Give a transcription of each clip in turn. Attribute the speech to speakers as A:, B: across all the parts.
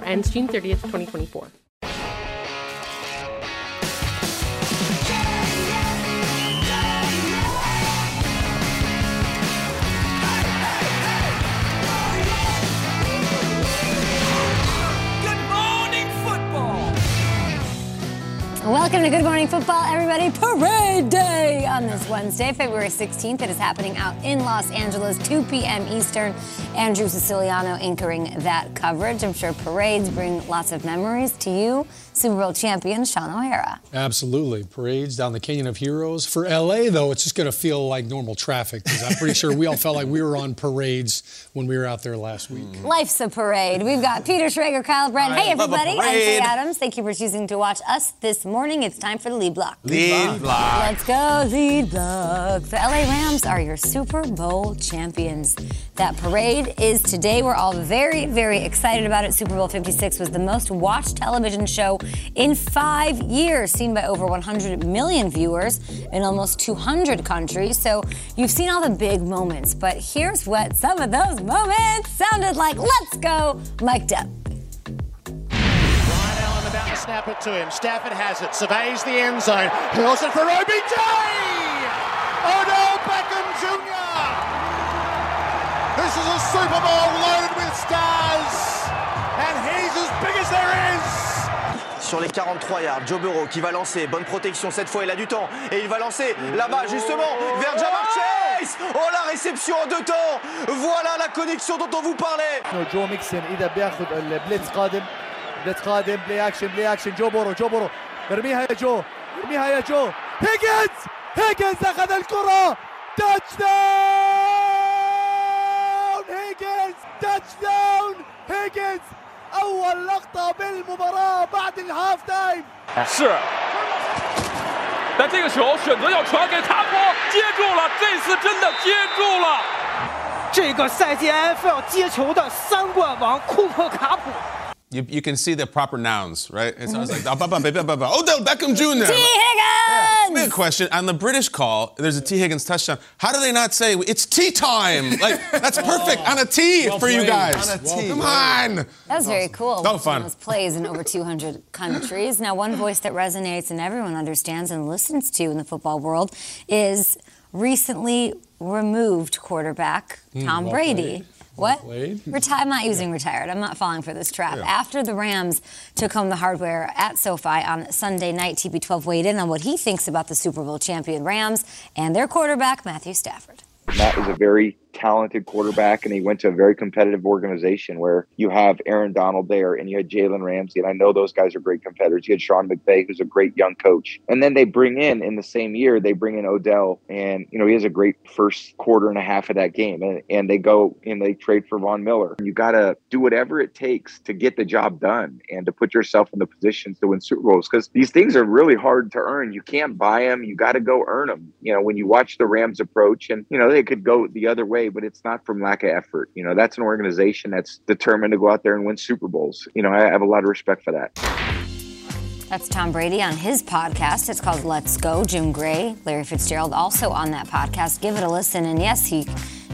A: Ends June 30th, 2024.
B: Welcome to Good Morning Football, everybody. Parade Day on this Wednesday, February 16th. It is happening out in Los Angeles, 2 p.m. Eastern. Andrew Siciliano anchoring that coverage. I'm sure parades bring lots of memories to you. Super Bowl champion Shaun O'Hara.
C: Absolutely. Parades down the Canyon of Heroes. For LA, though, it's just going to feel like normal traffic because I'm pretty sure we all felt like we were on parades when we were out there last week.
B: Mm. Life's a parade. We've got Peter Schrager, Kyle Brandt. Hey, everybody. I'm Kay Adams. Thank you for choosing to watch us this morning. It's time for the lead block.
D: Lead block.
B: Let's go, lead block. The LA Rams are your Super Bowl champions. That parade is today. We're all very, very excited about it. Super Bowl 56 was the most watched television show in five years, seen by over 100 million viewers in almost 200 countries. So you've seen all the big moments, but here's what some of those moments sounded like. Let's go, mic'd up.
E: Brian Allen about to snap it to him. Stafford has it, surveys the end zone, hurls it for OBJ! No, Beckham Jr. This is a Super Bowl loaded with stars, and he's as big as there is.
D: Sur les 43 yards, Joe Burrow qui va lancer, bonne protection cette fois, il a du temps et il va lancer là-bas justement vers Jamar Chase. Oh la réception en deux temps. Voilà la connexion dont on vous parlait.
F: جو ميكسن اذا بياخذ البليتس قادم بليتس قادم بلاي اكشن بلاي اكشن جو بورو جو بورو ارميها يا جو ارميها يا جو هيجنز هيجنز اخذ الكرة تاتش داون هيجنز تاتش داون هيجنز اول لقطة بالمباراة بعد الهاف تايم
G: 是，但这个球选择要传给卡普，接住了，这次真的接住了。
H: 这个赛季 NFL 接球的三冠王库珀卡普。
I: You, you can see the proper nouns, right? It sounds like Odell Beckham Jr.
B: Tee Higgins!
I: Big question. On the British call, there's a Tee Higgins touchdown. How do they not say it's tea time? Like, that's perfect on a T
C: Well
I: for you
C: played.
I: guys.
C: On a tee.
I: Come on.
B: That was very cool.
I: So
B: One
I: fun.
B: of Those plays in over 200 countries. Now, one voice that resonates and everyone understands and listens to in the football world is recently removed quarterback
C: Hmm,
B: Tom
C: well
B: Brady.
C: Played.
B: What?
C: played.
B: Reti- I'm not using retired. I'm not falling for this trap.
C: Yeah.
B: After the Rams took home the hardware at SoFi on Sunday night, TB12 weighed in on what he thinks about the Super Bowl champion Rams and their quarterback, Matthew Stafford.
J: Matt is a very talented quarterback, and he went to a very competitive organization where you have Aaron Donald there, and you had Jalen Ramsey, and I know those guys are great competitors. You had Sean McVay, who's a great young coach, and then they bring in in the same year they bring in Odell, and you know he has a great first quarter and a half of that game, and, and they go and they trade for Von Miller. You got to do whatever it takes to get the job done and to put yourself in the positions to win Super Bowls because these things are really hard to earn. You can't buy them. You got to go earn them. You know, when you watch the Rams approach, and you know they could go the other way, but it's not from lack of effort. You know, that's an organization that's determined to go out there and win Super Bowls. You know, I have a lot of respect for that.
B: That's Tom Brady on his podcast. It's called Let's Go. Jim Gray, Larry Fitzgerald also on that podcast. Give it a listen. And yes, he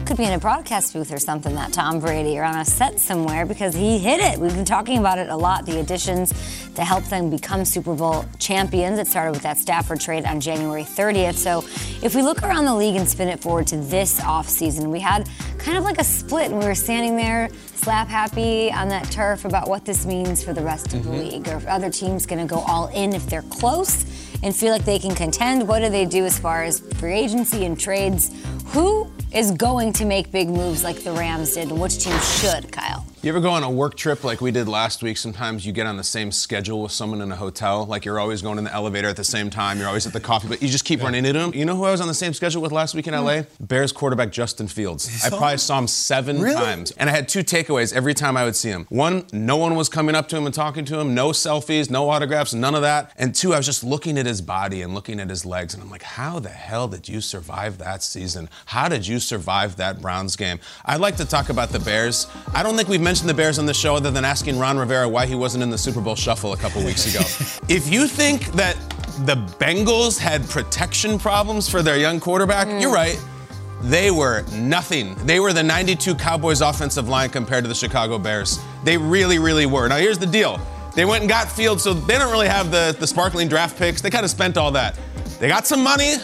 B: could be in a broadcast booth or something, that Tom Brady, or on a set somewhere because he hit it. We've been talking about it a lot, the additions to help them become Super Bowl champions. It started with that Stafford trade on January 30th. So if we look around the league and spin it forward to this offseason, we had kind of like a split and we were standing there slap happy on that turf about what this means for the rest of the
K: Mhm.
B: league. Or if other teams going to go all in if they're close and feel like they can contend. What do they do as far as free agency and trades? Who is going to make big moves like the Rams did and which team should, Kyle?
I: You ever go on a work trip like we did last week? Sometimes you get on the same schedule with someone in a hotel. Like you're always going in the elevator at the same time. You're always at the coffee, but you just keep running into them. You know who I was on the same schedule with last week in LA? Bears quarterback Justin Fields. I probably saw him seven
K: Really?
I: times. And I had two takeaways every time I would see him. One, no one was coming up to him and talking to him. No selfies, no autographs, none of that. And two, I was just looking at his body and looking at his legs. And I'm like, how the hell did you survive that season? How did you survive that Browns game? I'd like to talk about the Bears. I don't think we've mentioned the Bears on the show other than asking Ron Rivera why he wasn't in the Super Bowl shuffle a couple weeks ago. if you think that the Bengals had protection problems for their young quarterback, you're right. They were nothing. They were the 92 Cowboys offensive line compared to the Chicago Bears. They really, really were. Now, here's the deal they went and got Fields, so they don't really have the, the sparkling draft picks. They kind of spent all that. They got some money,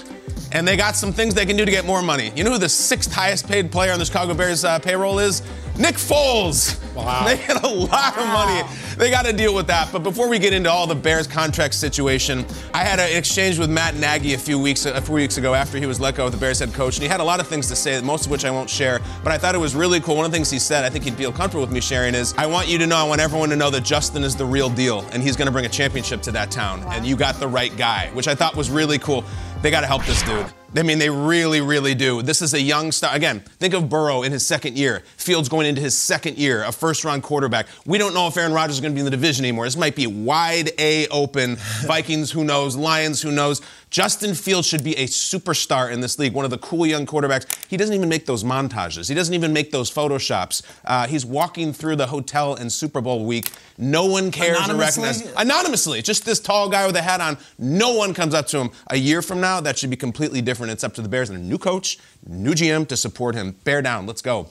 I: and they got some things they can do to get more money. You know who the sixth highest paid player on the Chicago Bears uh, payroll is? Nick Foles.
C: Wow.
I: They get a lot of money. They got to deal with that. But before we get into all the Bears contract situation, I had an exchange with Matt Nagy a few weeks a few weeks ago after he was let go of the Bears head coach, and he had a lot of things to say, most of which I won't share. But I thought it was really cool. One of the things he said, I think he'd feel comfortable with me sharing, is I want you to know, I want everyone to know that Justin is the real deal, and he's going to bring a championship to that town, and you got the right guy, which I thought was really cool. They got to help this dude. I mean, they really, really do. This is a young star. Again, think of Burrow in his second year. Fields going into his second year, a first round quarterback. We don't know if Aaron Rodgers is going to be in the division anymore. This might be wide A open. Vikings, who knows? Lions, who knows? Justin Fields should be a superstar in this league, one of the cool young quarterbacks. He doesn't even make those montages. He doesn't even make those photoshops. Uh, he's walking through the hotel in Super Bowl week. No one cares or recognizes. Anonymously, just this tall guy with a hat on. No one comes up to him. A year from now, that should be completely different. It's up to the Bears and a new coach, new GM to support him. Bear down. Let's go.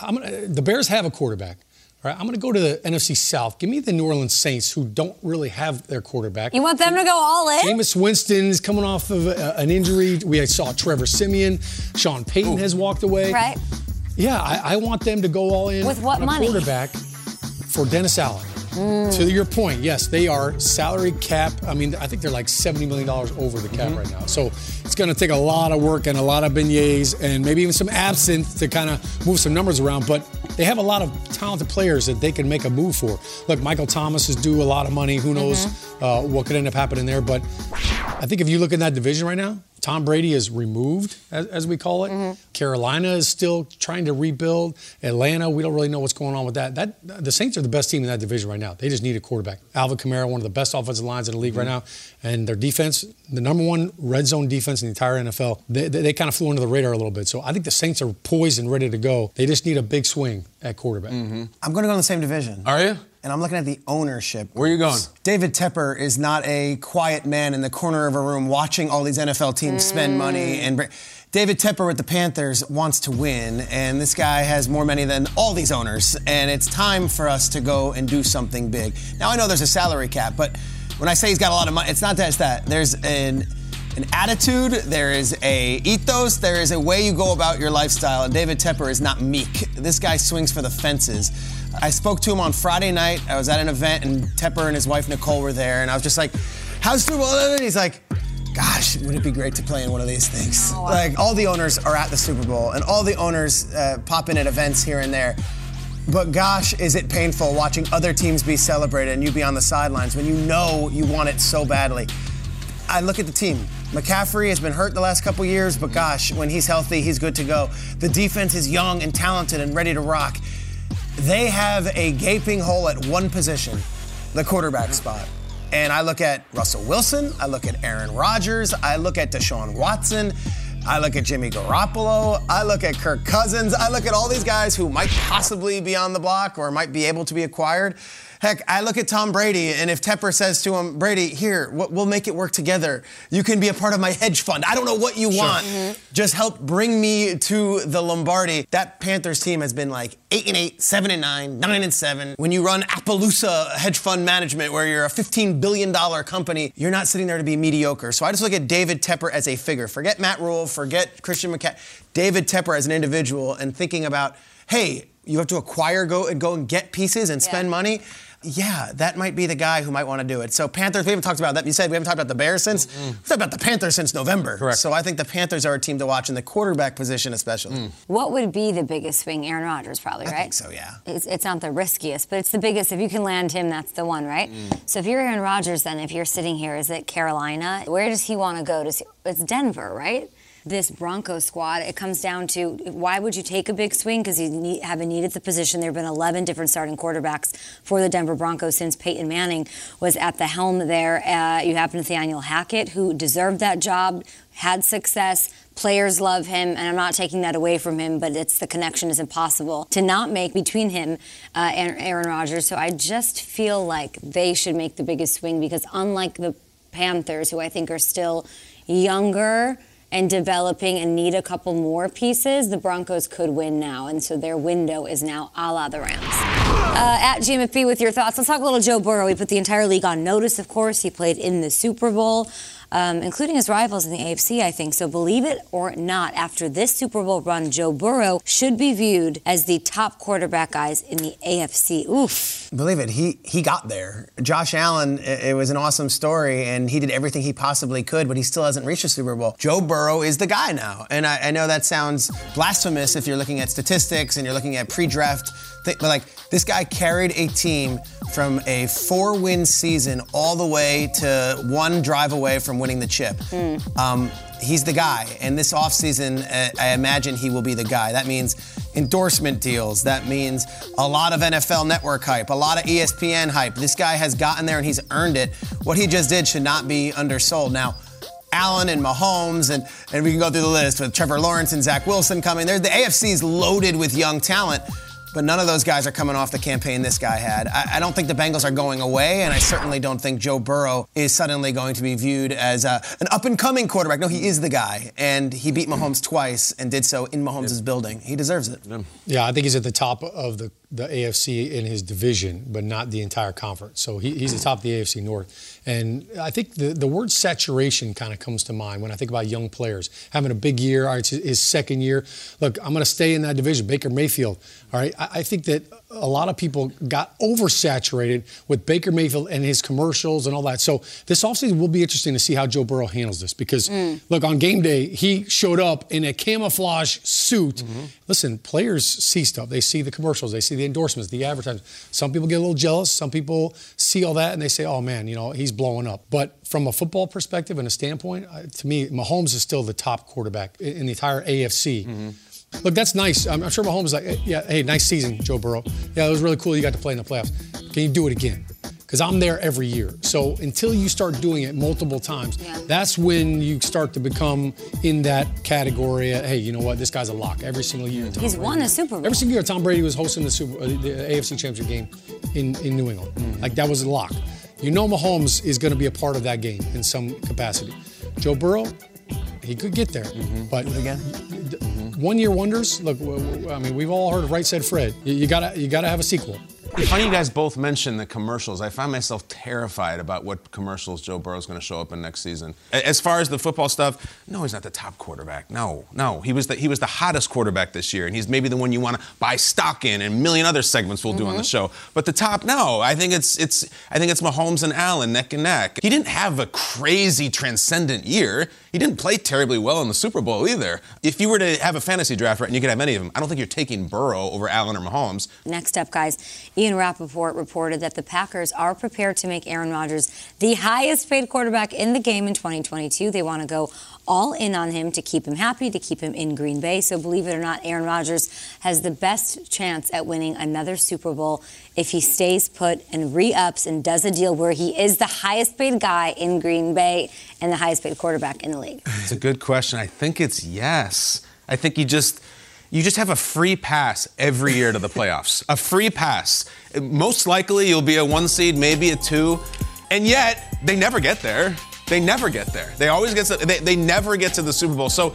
C: I'm gonna, the Bears have a quarterback. All right, I'm going to go to the NFC South. Give me the New Orleans Saints, who don't really have their quarterback.
B: You want them to go all in?
C: Jameis Winston's coming off of uh, an injury. We saw Trevor Siemian. Sean Payton has walked away.
B: Right.
C: Yeah, I, I want them to go all in
B: With what
C: on a
B: money?
C: quarterback for Dennis Allen.
B: Mm.
C: To your point, yes, they are salary cap. I mean, I think they're like $70 million over the
B: Mm-hmm.
C: cap right now. So it's going to take a lot of work and a lot of beignets and maybe even some absinthe to kind of move some numbers around. But they have a lot of talented players that they can make a move for. Look, Michael Thomas is due a lot of money. Who knows
B: Mm-hmm.
C: uh, what could end up happening there? But I think if you look in that division right now, Tom Brady is removed, as, as we call it.
B: Mm-hmm.
C: Carolina is still trying to rebuild. Atlanta, we don't really know what's going on with that. That the Saints are the best team in that division right now. They just need a quarterback. Alvin Kamara, one of the best offensive lines in the league right now, and their defense, the number one red zone defense in the entire NFL. They, they, they kind of flew under the radar a little bit. So I think the Saints are poised and ready to go. They just need a big swing at quarterback.
L: I'm going to go in the same division.
I: Are you?
L: And I'm looking at the ownership.
I: Where are you going?
L: David Tepper is not a quiet man in the corner of a room watching all these NFL teams spend mm. money and. br- David Tepper with the Panthers wants to win, and this guy has more money than all these owners, and it's time for us to go and do something big. Now I know there's a salary cap, but when I say he's got a lot of money, it's not that it's that. There's an an attitude, there is a ethos, there is a way you go about your lifestyle, and David Tepper is not meek. This guy swings for the fences. I spoke to him on Friday night. I was at an event, and Tepper and his wife Nicole were there, and I was just like, "How's the Super Bowl?" And he's like, "Gosh, gosh, would it be great to play in one of these things? Like all the owners are at the Super Bowl, and all the owners uh, pop in at events here and there. But gosh, is it painful watching other teams be celebrated and you be on the sidelines when you know you want it so badly. I look at the team. McCaffrey has been hurt the last couple years, but gosh, when he's healthy, he's good to go. The defense is young and talented and ready to rock. They have a gaping hole at one position, the quarterback mm-hmm. spot. And I look at Russell Wilson, I look at Aaron Rodgers, I look at Deshaun Watson, I look at Jimmy Garoppolo, I look at Kirk Cousins, I look at all these guys who might possibly be on the block or might be able to be acquired. Heck, I look at Tom Brady, and if Tepper says to him, Brady, here, we'll make it work together. You can be a part of my hedge fund. I don't know what you
K: Sure.
L: want. Mm-hmm. Just help bring me to the Lombardi. That Panthers team has been like 8 and 8, 7 and 9, 9 and 7. When you run Appaloosa hedge fund management, where you're a $15 billion company, you're not sitting there to be mediocre. So I just look at David Tepper as a figure. Forget Matt Rhule, forget Christian McCaffrey. David Tepper as an individual and thinking about, hey, you have to acquire, go and go and get pieces and spend money. Yeah, that might be the guy who might want to do it. So Panthers, we haven't talked about that. You said we haven't talked about the Bears since. We've talked about the Panthers since November. Correct. So I think the Panthers are a team to watch in the quarterback position, especially. Mm.
B: What would be the biggest swing? Aaron Rodgers, probably, right? I think
L: so, yeah.
B: It's, it's not the riskiest, but it's the biggest. If you can land him, that's the one, right? Mm. So if you're Aaron Rodgers, then if you're sitting here, is it Carolina? Where does he want to go? To see? It's Denver, right? This Broncos squad, it comes down to why would you take a big swing? Because you need, haven't needed the position. There have been 11 different starting quarterbacks for the Denver Broncos since Peyton Manning was at the helm there. Uh, you have Nathaniel Hackett, who deserved that job, had success. Players love him, and I'm not taking that away from him, but it's the connection is impossible to not make between him uh, and Aaron Rodgers. So I just feel like they should make the biggest swing because unlike the Panthers, who I think are still younger and developing and need a couple more pieces, the Broncos could win now. And so their window is now a la the Rams. Uh, at GMFB with your thoughts. Let's talk a little Joe Burrow. He put the entire league on notice, of course. He played in the Super Bowl, um, including his rivals in the AFC, I think. So believe it or not, after this Super Bowl run, Joe Burrow should be viewed as the top quarterback guys in the AFC. Oof.
L: Believe it, he he got there. Josh Allen, it was an awesome story, and he did everything he possibly could, but he still hasn't reached a Super Bowl. Joe Burrow is the guy now, and I, I know that sounds blasphemous if you're looking at statistics and you're looking at pre-draft, thi- but like this guy carried a team from a four-win season all the way to one drive away from winning the chip. Um, he's the guy. And this offseason, uh, I imagine he will be the guy. That means endorsement deals. That means a lot of NFL network hype, a lot of ESPN hype. This guy has gotten there and he's earned it. What he just did should not be undersold. Now, Allen and Mahomes, and, and we can go through the list with Trevor Lawrence and Zach Wilson coming. There's the AFC is loaded with young talent, but none of those guys are coming off the campaign this guy had. I, I don't think the Bengals are going away, and I certainly don't think Joe Burrow is suddenly going to be viewed as a, an up and coming quarterback. No, he is the guy, and he beat Mahomes twice and did so in Mahomes' building. He deserves it.
C: Yeah, I think he's at the top of the, the AFC in his division, but not the entire conference. So he, he's the top of the AFC North. And I think the, the word saturation kind of comes to mind when I think about young players having a big year. All right, it's his second year. Look, I'm going to stay in that division. Baker Mayfield. All right, I, I think that a lot of people got oversaturated with Baker Mayfield and his commercials and all that. So this offseason will be interesting to see how Joe Burrow handles this because, mm. look, on game day, he showed up in a camouflage suit. Mm-hmm. Listen, players see stuff. They see the commercials, they see the endorsements, the advertisements. Some people get a little jealous. Some people see all that and they say, oh man, you know, he's blowing up. But from a football perspective and a standpoint, to me, Mahomes is still the top quarterback in in the entire AFC. Mm-hmm. Look, that's nice. I'm, I'm sure Mahomes is like, "Eh, yeah, hey, nice season, Joe Burrow. Yeah, it was really cool you got to play in the playoffs. Can you do it again? Because I'm there every year. So until you start doing it multiple times, yeah. that's when you start to become in that category. Of, hey, you know what? This guy's a lock every single year. Tom
B: He's won
C: Brady-
B: a Super Bowl.
C: Every single year, Tom Brady was hosting the Super, uh, the AFC Championship game in, in New England. Like that was a lock. You know, Mahomes is going to be a part of that game in some capacity. Joe Burrow, he could get there, but again, one year wonders. Look, I mean, we've all heard of Right Said Fred. You, you gotta, you gotta have a sequel.
I: Funny you guys both mentioned the commercials. I find myself terrified about what commercials Joe Burrow's going to show up in next season. As far as the football stuff, no, he's not the top quarterback. No, no, he was the he was the hottest quarterback this year, and he's maybe the one you want to buy stock in, and a million other segments we'll do on the mm-hmm. show. But the top, no, I think it's it's I think it's Mahomes and Allen neck and neck. He didn't have a crazy transcendent year. He didn't play terribly well in the Super Bowl either. If you were to have a fantasy draft right, and you could have any of them, I don't think you're taking Burrow over Allen or Mahomes.
B: Next up, guys, Ian Rappaport reported that the Packers are prepared to make Aaron Rodgers the highest paid quarterback in the game in 2022. They want to go all in on him to keep him happy, to keep him in Green Bay. So, believe it or not, Aaron Rodgers has the best chance at winning another Super Bowl if he stays put and re ups and does a deal where he is the highest paid guy in Green Bay and the highest paid quarterback in the league.
I: It's a good question. I think it's yes. I think you just you just have a free pass every year to the playoffs. a free pass. Most likely you'll be a one seed, maybe a two, and yet they never get there. They never get there. They always get to, they, they never get to the Super Bowl. So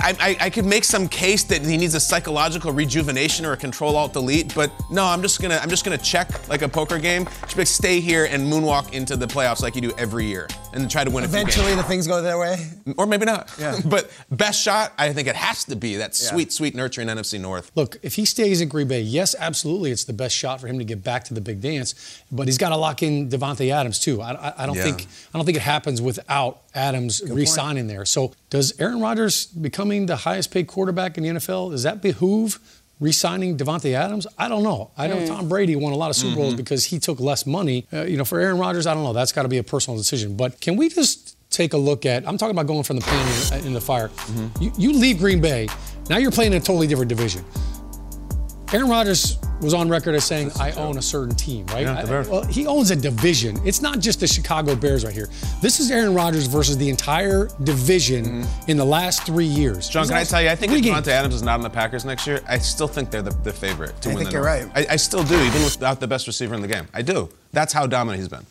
I: I, I, I could make some case that he needs a psychological rejuvenation or a control alt delete, but no, I'm just gonna I'm just gonna check like a poker game. Just be like, stay here and moonwalk into the playoffs like you do every year, and then try to win. a few games.
L: Eventually, the things go their way.
I: or maybe not.
L: Yeah.
I: but best shot, I think it has to be that
L: Yeah.
I: sweet, sweet nurturing NFC North.
C: Look, if he stays in Green Bay, yes, absolutely, it's the best shot for him to get back to the big dance. But he's got to lock in Davante Adams too. I, I, I don't
I: Yeah.
C: think I don't think it happens without Adams re-signing there. So does Aaron Rodgers becoming the highest paid quarterback in the NFL? Does that behoove? Re-signing Davante Adams, I don't know. I know hmm. Tom Brady won a lot of Super Bowls mm-hmm. because he took less money. Uh, you know, for Aaron Rodgers, I don't know. That's got to be a personal decision. But can we just take a look at? I'm talking about going from the pan in, in the fire. Mm-hmm. You, you leave Green Bay. Now you're playing in a totally different division. Aaron Rodgers was on record as saying, "I own a certain team." Right?
I: Yeah, the
C: I- well, he owns a division. It's not just the Chicago Bears right here. This is Aaron Rodgers versus the entire division in the last three years.
I: Mm-hmm. John,
C: These
I: can I tell you? I think if
C: three Davante.
I: Adams is not in the Packers next year, I still think they're the, the favorite to
L: I
I: win
L: I
I: think
L: you're
I: North.
L: right.
I: I, I still do, even without the best receiver in the game. I do. That's how dominant he's been.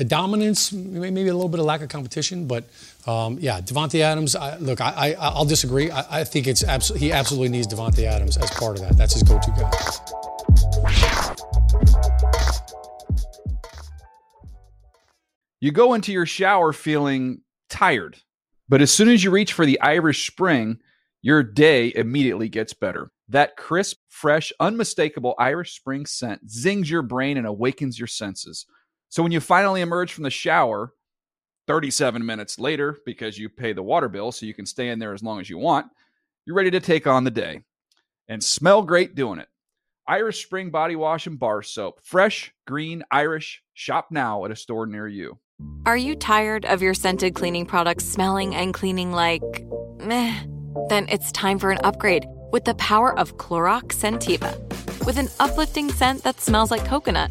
C: The dominance, maybe a little bit of lack of competition, but um, yeah, Davante Adams. I, look, I, I, I'll disagree. I, I think it's he absolutely needs Davante Adams as part of that. That's his go-to guy.
M: You go into your shower feeling tired, but as soon as you reach for the Irish Spring, your day immediately gets better. That crisp, fresh, unmistakable Irish Spring scent zings your brain and awakens your senses. So when you finally emerge from the shower, 37 minutes later, because you pay the water bill so you can stay in there as long as you want, you're ready to take on the day and smell great doing it. Irish Spring Body Wash and Bar Soap. Fresh, green, Irish. Shop now at a store near you.
K: Are you tired of your scented cleaning products smelling and cleaning like meh? Then it's time for an upgrade with the power of Clorox Scentiva. With an uplifting scent that smells like coconut,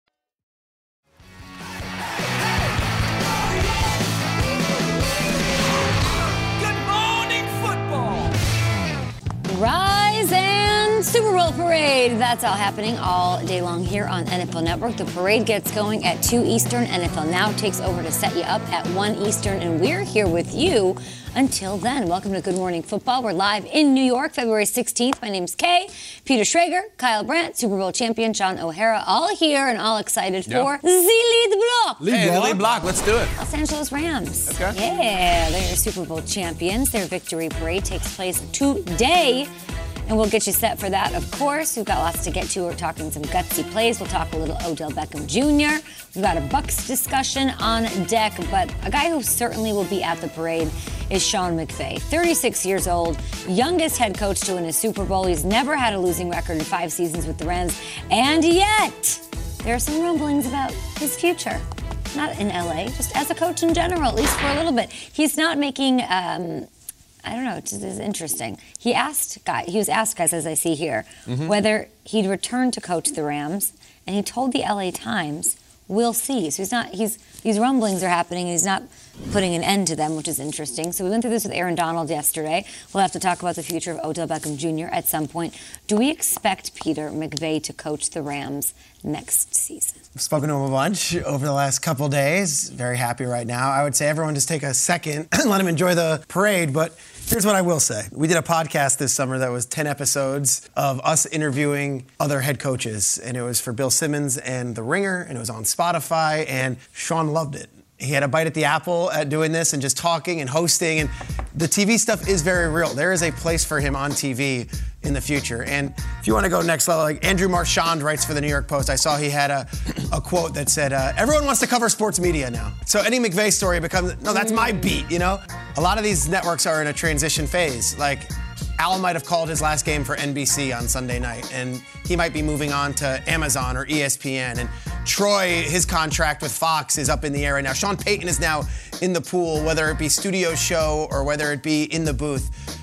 B: And Super Bowl parade. That's all happening all day long here on NFL Network. The parade gets going at 2 Eastern. NFL Now takes over to set you up at 1 Eastern, and we're here with you until then. Welcome to Good Morning Football. We're live in New York, February 16th. My name's Kay, Peter Schrager, Kyle Brandt, Super Bowl champion Shaun O'Hara, all here and all excited
I: Yeah.
B: for the lead block.
I: Hey, the lead block. Let's do it.
B: Los Angeles Rams.
I: Okay.
B: Yeah, they're your Super Bowl champions. Their victory parade takes place today. And we'll get you set for that, of course. We've got lots to get to. We're talking some gutsy plays. We'll talk a little Odell Beckham Jr. We've got a Bucks discussion on deck, but a guy who certainly will be at the parade is Sean McVay. 36 years old, youngest head coach to win a Super Bowl. He's never had a losing record in five seasons with the Rams, and yet there are some rumblings about his future not in LA, just as a coach in general, at least for a little bit. He's not making. Um, I don't know. It's, it's interesting. He asked guy. He was asked guys, as I see here,
I: Mhm.
B: whether he'd return to coach the Rams, and he told the LA Times, "We'll see." So he's not. He's these rumblings are happening. He's not putting an end to them, which is interesting. So we went through this with Aaron Donald yesterday. We'll have to talk about the future of Odell Beckham Jr. at some point. Do we expect Peter McVay to coach the Rams next season?
L: I've spoken to him a bunch over the last couple days. Very happy right now. I would say everyone just take a second and let him enjoy the parade. But here's what I will say we did a podcast this summer that was 10 episodes of us interviewing other head coaches. And it was for Bill Simmons and The Ringer, and it was on Spotify. And Sean loved it. He had a bite at the apple at doing this and just talking and hosting. And the TV stuff is very real. There is a place for him on TV in the future. And if you want to go next level, like Andrew Marchand writes for the New York Post, I saw he had a, a quote that said, uh, Everyone wants to cover sports media now. So any McVay story becomes, no, that's my beat, you know? A lot of these networks are in a transition phase. Like, Al might have called his last game for NBC on Sunday night, and he might be moving on to Amazon or ESPN. And Troy, his contract with Fox is up in the air right now. Sean Payton is now in the pool, whether it be studio show or whether it be in the booth.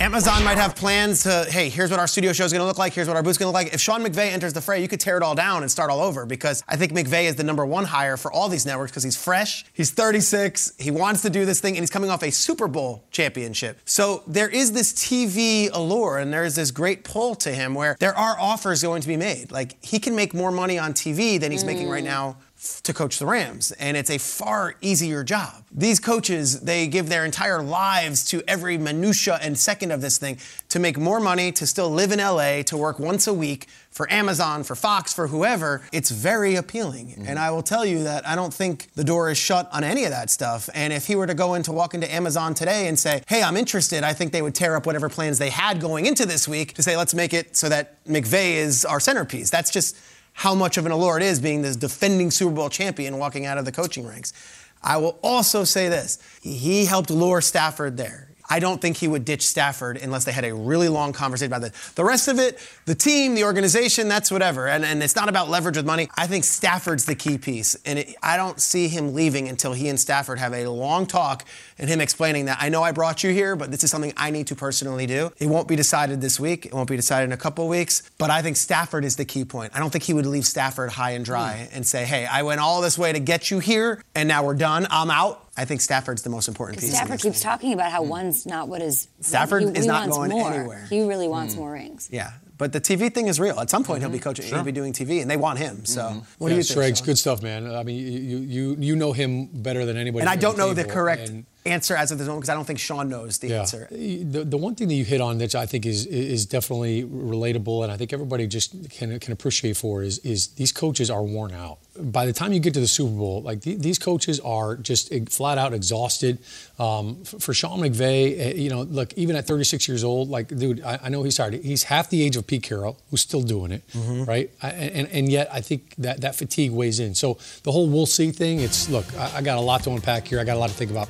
L: Amazon might have plans to, hey, here's what our studio show is going to look like, here's what our booth's going to look like. If Sean McVay enters the fray, you could tear it all down and start all over because I think McVay is the number one hire for all these networks because he's fresh, he's 36, he wants to do this thing, and he's coming off a Super Bowl championship. So there is this TV allure and there's this great pull to him where there are offers going to be made. Like he can make more money on TV than he's making right mm. now to coach the Rams, and it's a far easier job. These coaches, they give their entire lives to every minutia and second of this thing to make more money, to still live in LA, to work once a week for Amazon, for Fox, for whoever. It's very appealing. Mm-hmm. And I will tell you that I don't think the door is shut on any of that stuff. And if he were to go into walk into Amazon today and say, "Hey, I'm interested," I think they would tear up whatever plans they had going into this week to say, "Let's make it so that McVay is our centerpiece." That's just how much of an allure it is being this defending Super Bowl champion walking out of the coaching ranks. I will also say this he helped lure Stafford there. I don't think he would ditch Stafford unless they had a really long conversation about that. The rest of it, the team, the organization, that's whatever. And, and it's not about leverage with money. I think Stafford's the key piece. And it, I don't see him leaving until he and Stafford have a long talk and him explaining that I know I brought you here, but this is something I need to personally do. It won't be decided this week. It won't be decided in a couple of weeks. But I think Stafford is the key point. I don't think he would leave Stafford high and dry hmm. and say, hey, I went all this way to get you here, and now we're done. I'm out. I think Stafford's the most important piece.
B: Stafford
L: this
B: keeps talking about how hmm. one's not what is.
L: Stafford
B: he,
L: is
B: he
L: not
B: wants
L: going
B: more.
L: anywhere.
B: He really wants hmm. more rings.
L: Yeah, but the TV thing is real. At some point, he'll
B: Mm-hmm.
L: be coaching.
C: Sure.
L: He'll be doing TV, and they want him. Mm-hmm. So, what do you think?
C: Schrags,
L: Sean?
C: good stuff, man. I mean, you you you know him better than anybody.
L: And I don't know the correct
C: And-
L: answer as of this moment because I don't think Sean knows the
C: yeah.
L: answer.
C: The, the one thing that you hit on that I think is is definitely relatable, and I think everybody just can can appreciate for is is these coaches are worn out. By the time you get to the Super Bowl, like the, these coaches are just flat out exhausted. Um, f- for Sean McVay, eh, you know, look, even at 36 years old, like, dude, I, I know he's tired. He's half the age of Pete Carroll, who's still doing it, right? I, and and yet I think that that fatigue weighs in. So the whole we'll see thing, it's look, I, I got a lot to unpack here. I got a lot to think about.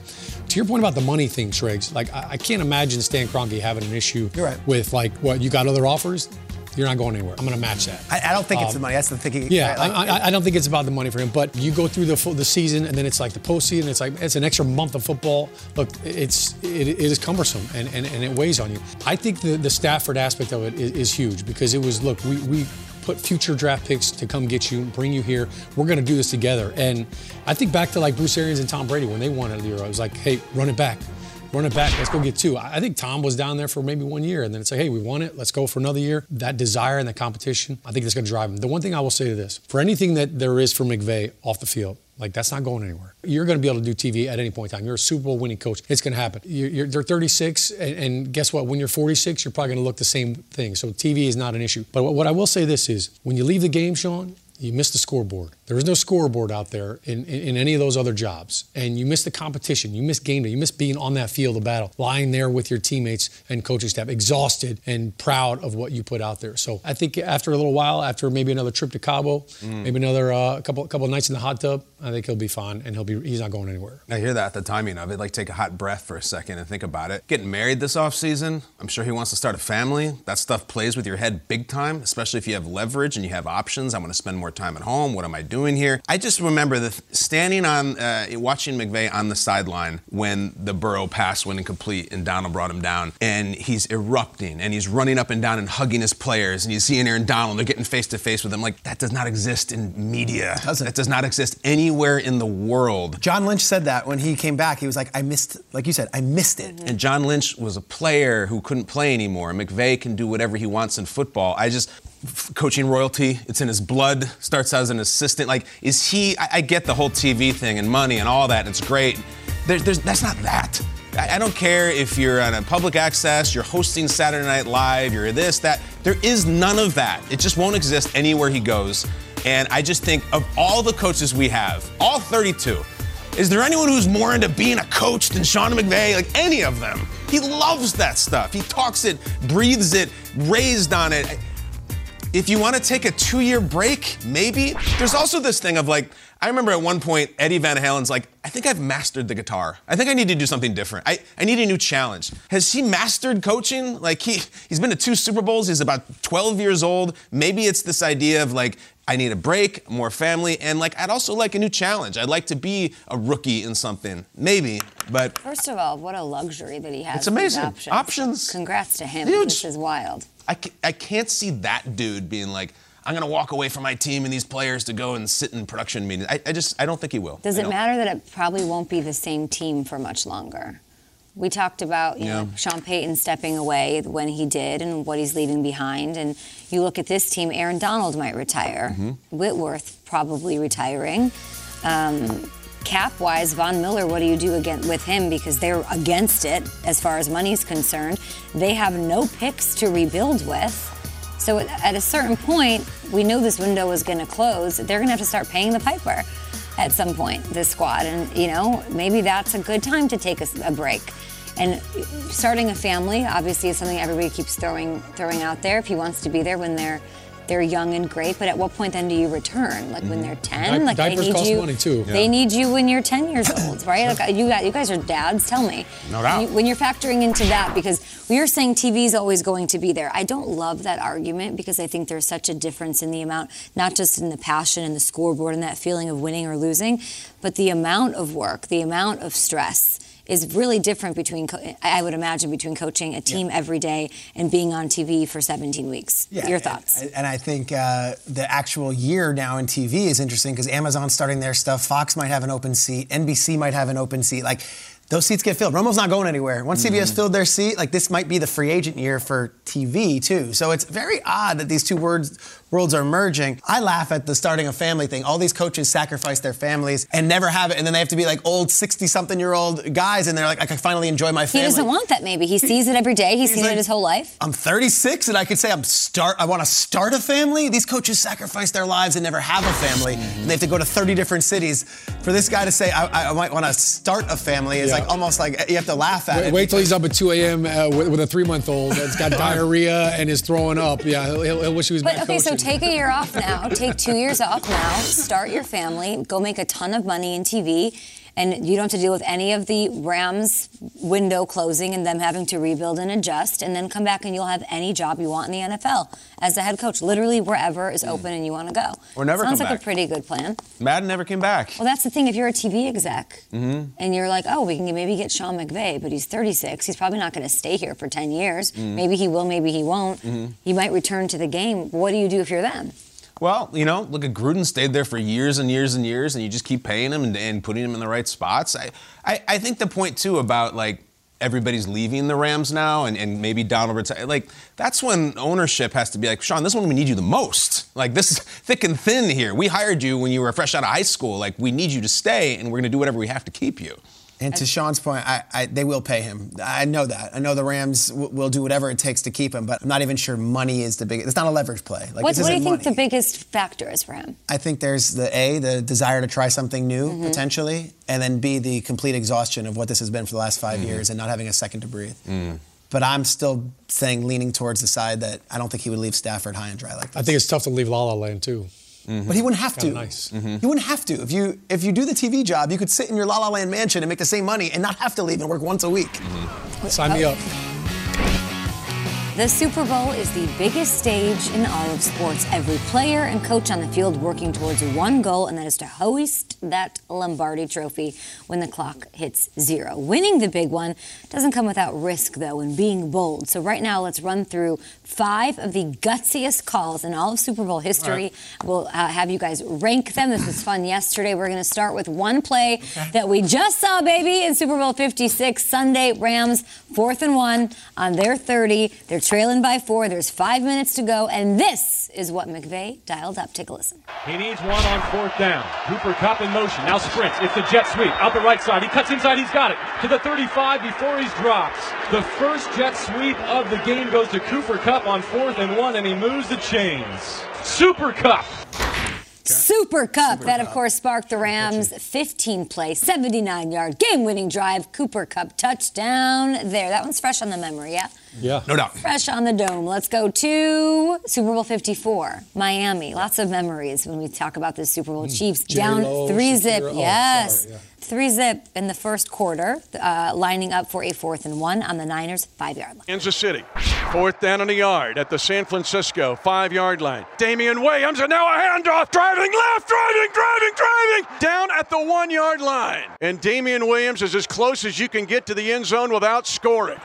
C: To your point about the money thing, Schrags, like I, I can't imagine Stan Kroenke having an issue right. with like what you got other offers. You're not going anywhere. I'm going to match that.
L: I, I don't think it's
C: Um,
L: the money. That's the thinking.
C: Yeah,
L: Like,
C: I, I, I don't think it's about the money for him. But you go through the full, the season, and then it's like the postseason. It's like it's an extra month of football. Look, it's it, it is cumbersome, and, and, and it weighs on you. I think the, the Stafford aspect of it is, is huge because it was look we we put future draft picks to come get you, bring you here. We're going to do this together. And I think back to like Bruce Arians and Tom Brady when they won it the Euro. I was like, hey, run it back. Run it back. Let's go get two. I think Tom was down there for maybe one year, and then it's like, hey, we won it. Let's go for another year. That desire and that competition, I think that's going to drive him. The one thing I will say to this: for anything that there is for McVay off the field, like that's not going anywhere. You're going to be able to do TV at any point in time. You're a Super Bowl winning coach. It's going to happen. You're, you're, they're 36, and, and guess what? When you're 46, you're probably going to look the same thing. So TV is not an issue. But what, what I will say this is, when you leave the game, Sean, you miss the scoreboard. There is no scoreboard out there in, in, in any of those other jobs. And you miss the competition. You miss game day. You miss being on that field of battle, lying there with your teammates and coaching staff, exhausted and proud of what you put out there. So I think after a little while, after maybe another trip to Cabo,
I: Mm.
C: maybe another uh, couple couple nights in the hot tub, I think he'll be fine and he'll be he's not going anywhere.
I: I hear that, the timing of it. Like, take a hot breath for a second and think about it. Getting married this offseason, I'm sure he wants to start a family. That stuff plays with your head big time, especially if you have leverage and you have options. I want to spend more time at home. What am I doing here? I just remember the standing on, uh, watching McVay on the sideline when the Burrow pass went incomplete and Donald brought him down, and he's erupting and he's running up and down and hugging his players, and you see Aaron Donald, they're getting face to face with him. Like, that does not exist in media. It doesn't. That does not exist anywhere in the world.
L: John Lynch said that when he came back. He was like, I missed, like you said, I missed it.
I: And John Lynch was a player who couldn't play anymore. McVay can do whatever he wants in football. I just coaching royalty. It's in his blood. Starts as an assistant. Like, is he? I, I get the whole TV thing and money and all that. And it's great. There, there's, that's not that. I, I don't care if you're on a public access, you're hosting Saturday Night Live, you're this, that. There is none of that. It just won't exist anywhere he goes. And I just think of all the coaches we have, all 32. Is there anyone who's more into being a coach than Sean McVay? Like any of them. He loves that stuff. He talks it, breathes it, raised on it. If you want to take a two year break, maybe. There's also this thing of like, I remember at one point, Eddie Van Halen's like, I think I've mastered the guitar. I think I need to do something different. I, I need a new challenge. Has he mastered coaching? Like, he, he's been to two Super Bowls, he's about 12 years old. Maybe it's this idea of like, I need a break, more family, and like, I'd also like a new challenge. I'd like to be a rookie in something. Maybe, but
B: First of all, what a luxury that he has.
I: It's amazing.
B: Options.
I: Options.
B: Congrats to him.
I: Huge.
B: This is wild.
I: I, ca- I can't see that dude being like, I'm gonna walk away from my team and these players to go and sit in production meetings. I, I just I don't think he will.
B: Does
I: I
B: it
I: don't.
B: matter that it probably won't be the same team for much longer? We talked about you know
I: Yeah.
B: Sean Payton stepping away when he did and what he's leaving behind, and you look at this team. Aaron Donald might retire.
I: Mm-hmm.
B: Whitworth probably retiring. Um, cap wise, Von Miller, what do you do again with him? Because they're against it as far as money is concerned. They have no picks to rebuild with. So at a certain point, we know this window is going to close. They're going to have to start paying the piper at some point, this squad. And, you know, maybe that's a good time to take a break. And starting a family, obviously, is something everybody keeps throwing throwing out there. If he wants to be there when they're they're young and great, but at what point then do you return? Like when mm-hmm. they're ten?
C: Di-
B: like they need
C: cost
B: you.
C: money, too.
B: They need you when you're ten years old, right? Like you guys, you guys are dads. Tell me.
I: No doubt.
B: You- when you're factoring into that, because we are saying TV is always going to be there. I don't love that argument because I think there's such a difference in the amount, not just in the passion and the scoreboard and that feeling of winning or losing, but the amount of work, the amount of stress is really different between, co- I would imagine, between coaching a team every day and being on TV for 17 weeks.
L: Yeah,
B: Your
L: and-
B: thoughts?
L: And, I think uh, the actual year now in TV is interesting because Amazon's starting their stuff. Fox might have an open seat. NBC might have an open seat. Like those seats get filled. Romo's not going anywhere. Once
I: Mm-hmm.
L: CBS filled their seat, like this might be the free agent year for TV too. So it's very odd that these two words worlds are merging. I laugh at the starting a family thing. All these coaches sacrifice their families and never have it, and then they have to be like old 60 something year old guys, and they're like, I can finally enjoy my family.
B: he doesn't want that maybe. He sees it every day. He's,
L: He's
B: seen
L: like-
B: it his whole life.
L: I'm 36 and I could say I'm start. I want to start a family. These coaches sacrifice their lives and never have a family, and they have to go to 30 different cities. For this guy to say I, I might want to start a family is
C: Yeah.
L: like almost like you have to laugh at
C: Wait,
L: it.
C: wait till he's up at 2 a.m. Uh, with, with a three-month-old that's got diarrhea and is throwing up. Yeah, he'll, he'll, he'll wish he was
B: But
C: back
B: okay, so
C: coaching.
B: Take a year off now. Take two years off now. Start your family. Go make a ton of money in TV. And you don't have to deal with any of the Rams window closing and them having to rebuild and adjust, and then come back and you'll have any job you want in the NFL as a head coach, literally wherever is open and you want to go.
I: Or never
B: Sounds like
I: back.
B: a pretty good plan.
I: Madden never came back.
B: Well, that's the thing. If you're a TV exec
I: Mm-hmm.
B: and you're like, oh, we can maybe get Sean McVay, but he's 36. He's probably not going to stay here for 10 years.
I: Mhm.
B: Maybe he will, maybe he won't.
I: Mhm.
B: He might return to the game. What do you do if you're them?
I: Well, you know, look at Gruden stayed there for years and years and years, and you just keep paying him and, and putting him in the right spots. I, I, I think the point too about like everybody's leaving the Rams now, and, and maybe Donald retire. Like that's when ownership has to be like, Sean, this is when we need you the most. Like this is thick and thin here. We hired you when you were fresh out of high school. Like we need you to stay, and we're going to do whatever we have to keep you.
L: And to Sean's point, I, I, they will pay him. I know that. I know the Rams w- will do whatever it takes to keep him, but I'm not even sure money is the biggest. It's not a leverage play. Like
B: what,
L: this
B: what do you
L: isn't
B: think
L: money.
B: the biggest factor is for him?
L: I think there's the A, the desire to try something new
B: Mhm.
L: potentially, and then B, the complete exhaustion of what this has been for the last 5 years and not having a second to breathe. But I'm still saying leaning towards the side that I don't think he would leave Stafford high and dry like this.
C: I think it's tough to leave La La Land too. Mm-hmm.
L: But he wouldn't have to.
C: Nice.
L: He mm-hmm. wouldn't have to. If you if you do the TV job, you could sit in your La La Land mansion and make the same money and not have to leave and work once a week. Mm-hmm.
C: Sign me up.
B: The Super Bowl is the biggest stage in all of sports. Every player and coach on the field working towards one goal, and that is to hoist that Lombardi trophy when the clock hits zero. Winning the big one doesn't come without risk, though, and being bold. So, right now, let's run through five of the gutsiest calls in all of Super Bowl history. We'll uh, have you guys rank them. This was fun yesterday. We're going to start with one play that we just saw, baby, in Super Bowl 56 Sunday. Rams, fourth and one on their 30. They're trailing by four. There's five minutes to go. And this is what McVay dialed up. Take a listen.
G: He needs one on fourth down. Cooper Kupp in motion. Now sprints. It's the jet sweep. Out the right side. He cuts inside. He's got it. To the 35 before he's dropped. The first jet sweep of the game goes to Cooper Kupp on fourth and one, and he moves the chains. Super Kupp.
B: Super Kupp. that, of course, sparked the Rams' 15 play, 79 yard game winning drive. Cooper Kupp touchdown there. That one's fresh on the memory, yeah?
C: Yeah.
I: No doubt.
B: Fresh on the dome. Let's go to Super Bowl 54, Miami. Lots of memories when we talk about this Super Bowl. Chiefs down
C: J-Lo,
B: three zip.
C: Oh,
B: yes.
C: sorry, yeah.
B: Three zip in the first quarter, uh, lining up for a fourth and one on the Niners' five yard line.
N: Kansas City. Fourth down and a yard at the San Francisco five yard line. Damien Williams, and now a handoff. Driving left, driving, driving, driving. Down at the one yard line. And Damien Williams is as close as you can get to the end zone without scoring.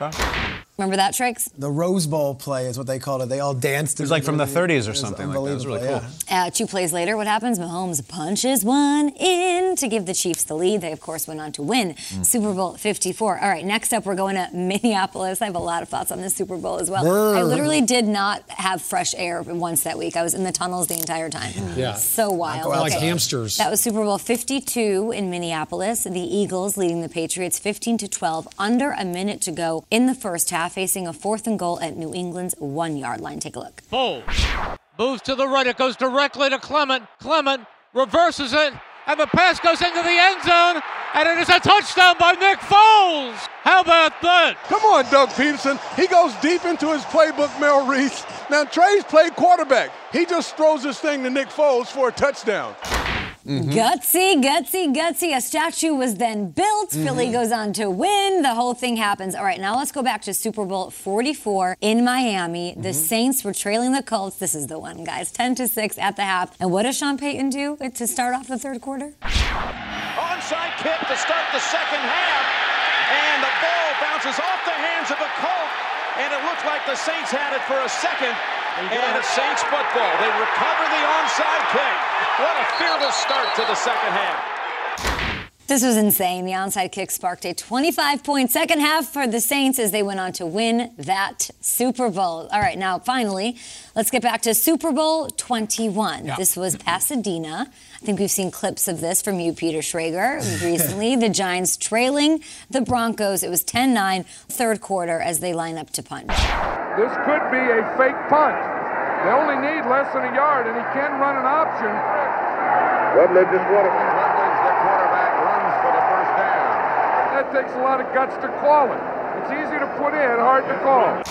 B: Remember that, Tricks?
L: The Rose Bowl play is what they called it. They all danced.
I: It was like from the 30s or
L: It
I: something like that. It was really cool.
L: unbelievable,
B: Uh, two plays later, what happens? Mahomes punches one in to give the Chiefs the lead. They, of course, went on to win Super Bowl 54. All right, next up, we're going to Minneapolis. I have a lot of thoughts on this Super Bowl as well.
C: Brr.
B: I literally did not have fresh air once that week. I was in the tunnels the entire time.
C: Yeah.
B: So wild.
C: Like hamsters.
B: That was Super Bowl 52 in Minneapolis. The Eagles leading the Patriots 15 to 12, under a minute to go in the first half, facing a fourth and goal at New England's one yard line. Take a look.
E: Foles moves to the right. It goes directly to Clement. Clement reverses it, and the pass goes into the end zone, and it is a touchdown by Nick Foles. How about that?
N: Come on, Doug Pederson. He goes deep into his playbook, Mel Reese. Now, Trey's played quarterback. He just throws this thing to Nick Foles for a touchdown. Mm-hmm.
B: Gutsy, gutsy, gutsy. A statue was then built. Mm-hmm. Philly goes on to win. The whole thing happens. All right, now let's go back to Super Bowl 44 in Miami. The mm-hmm. Saints were trailing the Colts. This is the one, guys. 10 to 6 at the half. And what does Sean Payton do to start off the third quarter?
E: Onside kick to start the second half, and the ball bounces off the hands of a Colt, and it looked like the Saints had it for a second. And it's Saints football. They recover the onside kick. What a fearless start to the second half.
B: This was insane. The onside kick sparked a 25 point second half for the Saints as they went on to win that Super Bowl. All right, now finally, let's get back to Super Bowl 21. This was Pasadena. I think we've seen clips of this from you, Peter Schrager, recently. the Giants trailing the Broncos. It was 10 9, third quarter as they line up to punch.
N: This could be a fake punt. They only need less than a yard, and he can run an option.
J: Rutledge is what
N: Rutledge, the quarterback, runs for the first down. Takes a lot of guts to call it. It's easy to put in, hard to call.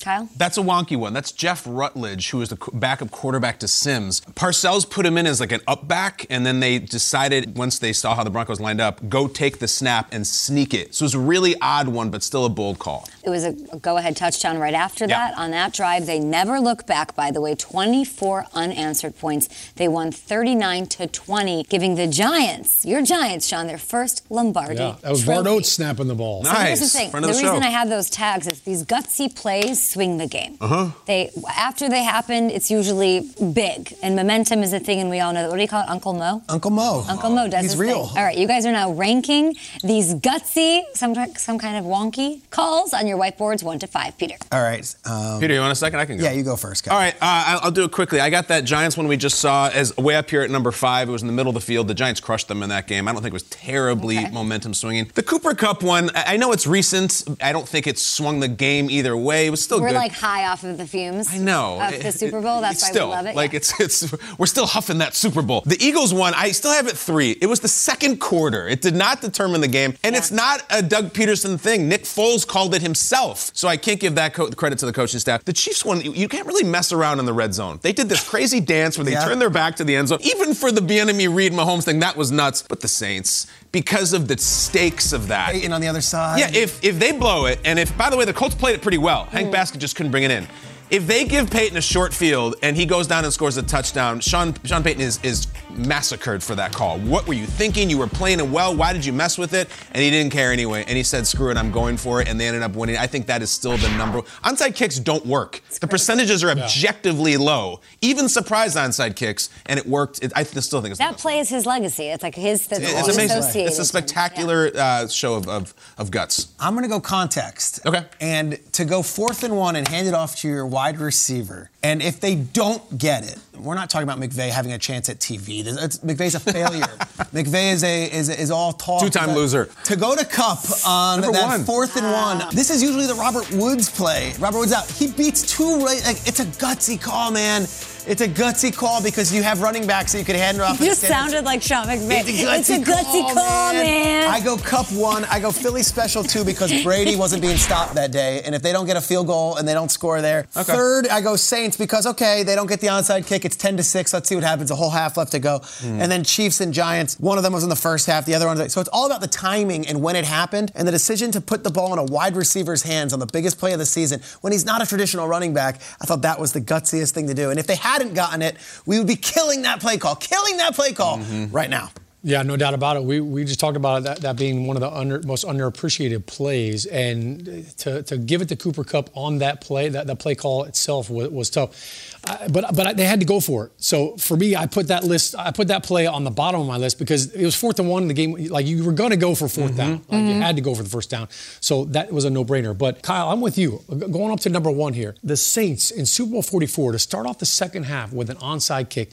B: Kyle?
I: That's a wonky one. That's Jeff Rutledge, who was the backup quarterback to Simms. Parcells put him in as like an up back, and then they decided, once they saw how the Broncos lined up, go take the snap and sneak it. So it was a really odd one, but still a bold call.
B: It was a go ahead touchdown right after
I: Yeah.
B: that. On that drive, they never look back, by the way. 24 unanswered points. They won 39 to 20, giving the Giants, your Giants, Sean, their first Lombardi.
C: Yeah, that was
B: trophy.
C: Bart Oates snapping the ball.
B: So here's the thing. the reason I have those tags is these gutsy plays swing the game.
C: Uh-huh.
B: They after they happen, it's usually big, and momentum is a thing, and we all know that. What do you call it, Uncle Mo?
L: Uncle Mo.
B: Uncle Mo does
L: He's
B: his
L: real.
B: thing. All right, you guys are now ranking these gutsy, some some kind of wonky calls on your whiteboards, one to five. Peter.
L: All right. Um,
I: Peter, you want a second? I can go.
L: Yeah, you go first. Kyle.
I: All right, uh, I'll, I'll do it quickly. I got that Giants one we just saw as way up here at number five. It was in the middle of the field. The Giants crushed them in that game. I don't think it was terribly momentum swinging. The Cooper Kupp one, I, I know it's recent. I don't think it swung the game either way. It was still
B: We're
I: good.
B: like high off of the fumes. I
I: know.
B: Of the Super Bowl. That's why
I: still,
B: we love it.
I: Like
B: Yeah.
I: it's it's we're still huffing that Super Bowl. The Eagles won. I still have it three. It was the second quarter. It did not determine the game, and it's not a Doug Pederson thing. Nick Foles called it himself, so I can't give that co- credit to the coaching staff. The Chiefs one, you, can't really mess around in the red zone. They did this crazy dance where they
L: Yeah.
I: turned their back to the end zone. Even for the Bieniemy Reid Mahomes thing, that was nuts. But the Saints, because of the stakes of that,
L: Peyton on the other side.
I: yeah, if if they blow it, and if by the way the Colts played it pretty well, Hank mm. Baskett just couldn't bring it in. If they give Peyton a short field and he goes down and scores a touchdown, Sean Sean Payton is is massacred for that call. What were you thinking? You were playing it well. Why did you mess with it? And he didn't care anyway. And he said, "Screw it, I'm going for it." And they ended up winning. I think that is still the number. Onside kicks don't work. the percentages are objectively low. Even surprise onside kicks, and it worked. It, I th- still think it's
B: That play is his legacy. It's like his. That's
I: it's amazing.
B: associated
I: It's a
B: with him.
I: spectacular uh, show of, of, of guts.
L: I'm going to go context.
I: Okay.
L: And to go fourth and one and hand it off to your wide receiver. And if they don't get it, we're not talking about McVay having a chance at TV. This- it's- McVay's a failure. McVay is a is, is all talk.
I: Two-time loser.
L: To go to Kupp on
I: Number
L: that
I: one.
L: fourth and one. This is usually the Robert Woods play. Robert Woods out. He beats two right. Like it's a gutsy call, man. It's a gutsy call because you have running backs that you could hand it off.
B: You just sounded like Sean McVay.
L: It's a gutsy,
B: call, man.
L: I go Kupp one. I go Philly special two because Brady wasn't being stopped that day. And if they don't get a field goal and they don't score there.
I: Okay.
L: Third, I go Saints because, okay, they don't get the onside kick. It's 10 to 6. Let's see what happens. A whole half left to go.
I: Hmm.
L: And then Chiefs and Giants. One of them was in the first half, the other one. So it's all about the timing and when it happened and the decision to put the ball in a wide receiver's hands on the biggest play of the season when he's not a traditional running back. I thought that was the gutsiest thing to do. And if they hadn't gotten it, we would be killing that play call, killing that play call
I: Mm-hmm.
L: right now.
C: Yeah, no doubt about it. We, we just talked about that, that being one of the under, most underappreciated plays, and to, to give it to Cooper Kupp on that play, that, that play call itself was, was tough. But but I, they had to go for it. So for me, I put that list, I put that play on the bottom of my list because it was fourth and one in the game. Like you were going to go for 4th down, like you had to go for the first down. So that was a no-brainer. But Kyle, I'm with you. Going up to number one here, the Saints in Super Bowl 44 to start off the second half with an onside kick.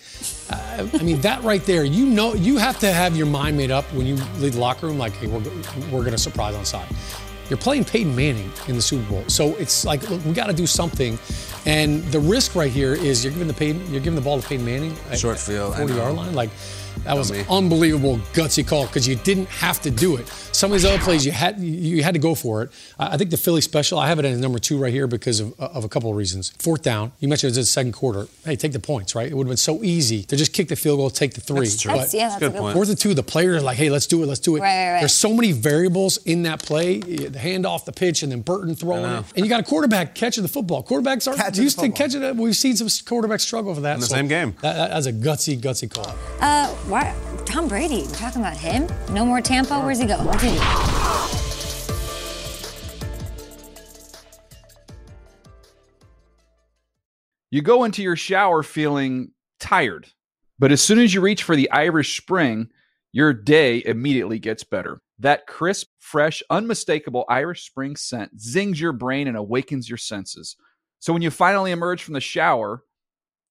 C: Uh, I mean, that right there, you know, you have to have your mind made up when you leave the locker room. Like, hey, we're we're going to surprise onside. You're playing Peyton Manning in the Super Bowl, so it's like, look, we got to do something. And the risk right here is you're giving the Peyton, you're giving the ball to Peyton Manning at-
I: Short field,
C: 40 yard line. Like, that was
I: an
C: unbelievable gutsy call because you didn't have to do it. Some of these other plays you had you had to go for it. I I think the Philly special I have it as number two right here because of, of a couple of reasons. Fourth down, you mentioned it was the second quarter. Hey, take the points, right? It would have been so easy to just kick the field goal, take the three.
I: That's true.
B: That's- yeah, that's a good point.
C: Fourth and two, the players are like, hey, let's do it, let's do it.
B: Right, right, right.
C: There's so many variables in that play. The handoff, the pitch, and then Burton throwing it, and you got a quarterback catching the football. Quarterbacks are
L: Catching
C: used to catching it. We've seen some quarterbacks struggle for that.
I: In the same game.
C: That, that- that's a gutsy, gutsy call.
B: Uh, why? Tom Brady. We're talking about him. No more Tampa. Where's he going? What's he do?
M: You go into your shower feeling tired, but as soon as you reach for the Irish Spring, your day immediately gets better. That crisp, fresh, unmistakable Irish Spring scent zings your brain and awakens your senses. So when you finally emerge from the shower,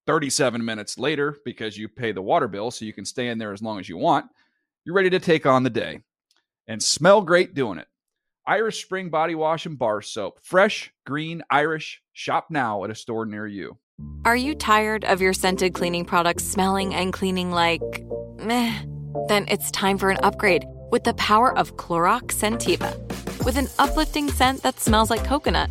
M: 37 minutes later, because you pay the water bill so you can stay in there as long as you want, you're ready to take on the day and smell great doing it. Irish Spring Body Wash and Bar Soap. Fresh, green, Irish. Shop now at a store near you.
K: Are you tired of your scented cleaning products smelling and cleaning like meh? Then it's time for an upgrade with the power of Clorox Scentiva. With an uplifting scent that smells like coconut,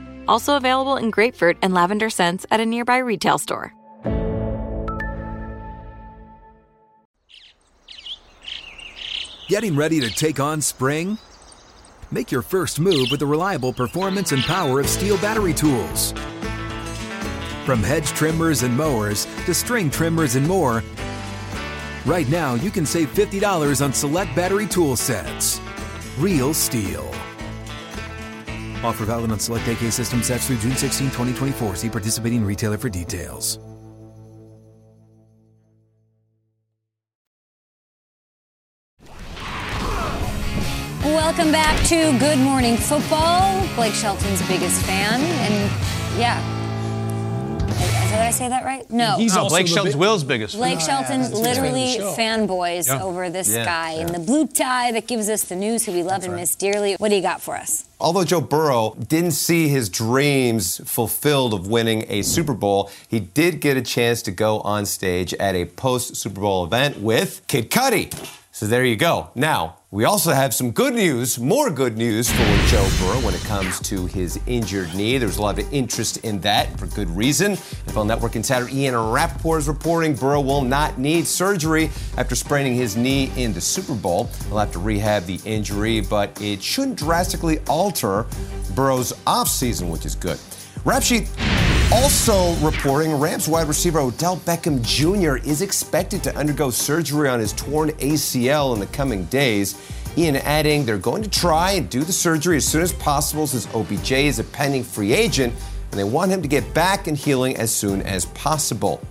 K: Also available in grapefruit and lavender scents at a nearby retail store.
O: Getting ready to take on spring? Make your first move with the reliable performance and power of STIHL battery tools. From hedge trimmers and mowers to string trimmers and more, right now you can save $50 on select battery tool sets. Real STIHL. Offer valid on select AK system sets through June 16, 2024. See participating retailer for details.
B: Welcome back to Good Morning Football. Blake Shelton's biggest fan, and yeah. Did I say that right? No.
I: He's no, Blake Shelton's Will's biggest.
B: Blake
I: fan.
B: Shelton, literally fanboys
I: Yeah.
B: over this
P: Yeah,
B: guy in the blue tie that gives us the news who we love and miss dearly. What do you got for us?
P: Although Joe Burrow didn't see his dreams fulfilled of winning a Super Bowl, he did get a chance to go on stage at a post Super Bowl event with Kid Cudi. So there you go. Now, we also have some good news, more good news for Joe Burrow when it comes to his injured knee. There's a lot of interest in that for good reason. NFL Network insider Ian Rapoport is reporting Burrow will not need surgery after spraining his knee in the Super Bowl. He'll have to rehab the injury, but it shouldn't drastically alter Burrow's offseason, which is good. Rap Sheet also reporting Rams wide receiver Odell Beckham Jr. is expected to undergo surgery on his torn ACL in the coming days. Ian adding they're going to try and do the surgery as soon as possible since OBJ is a pending free agent and they want him to get back and healing as soon as possible.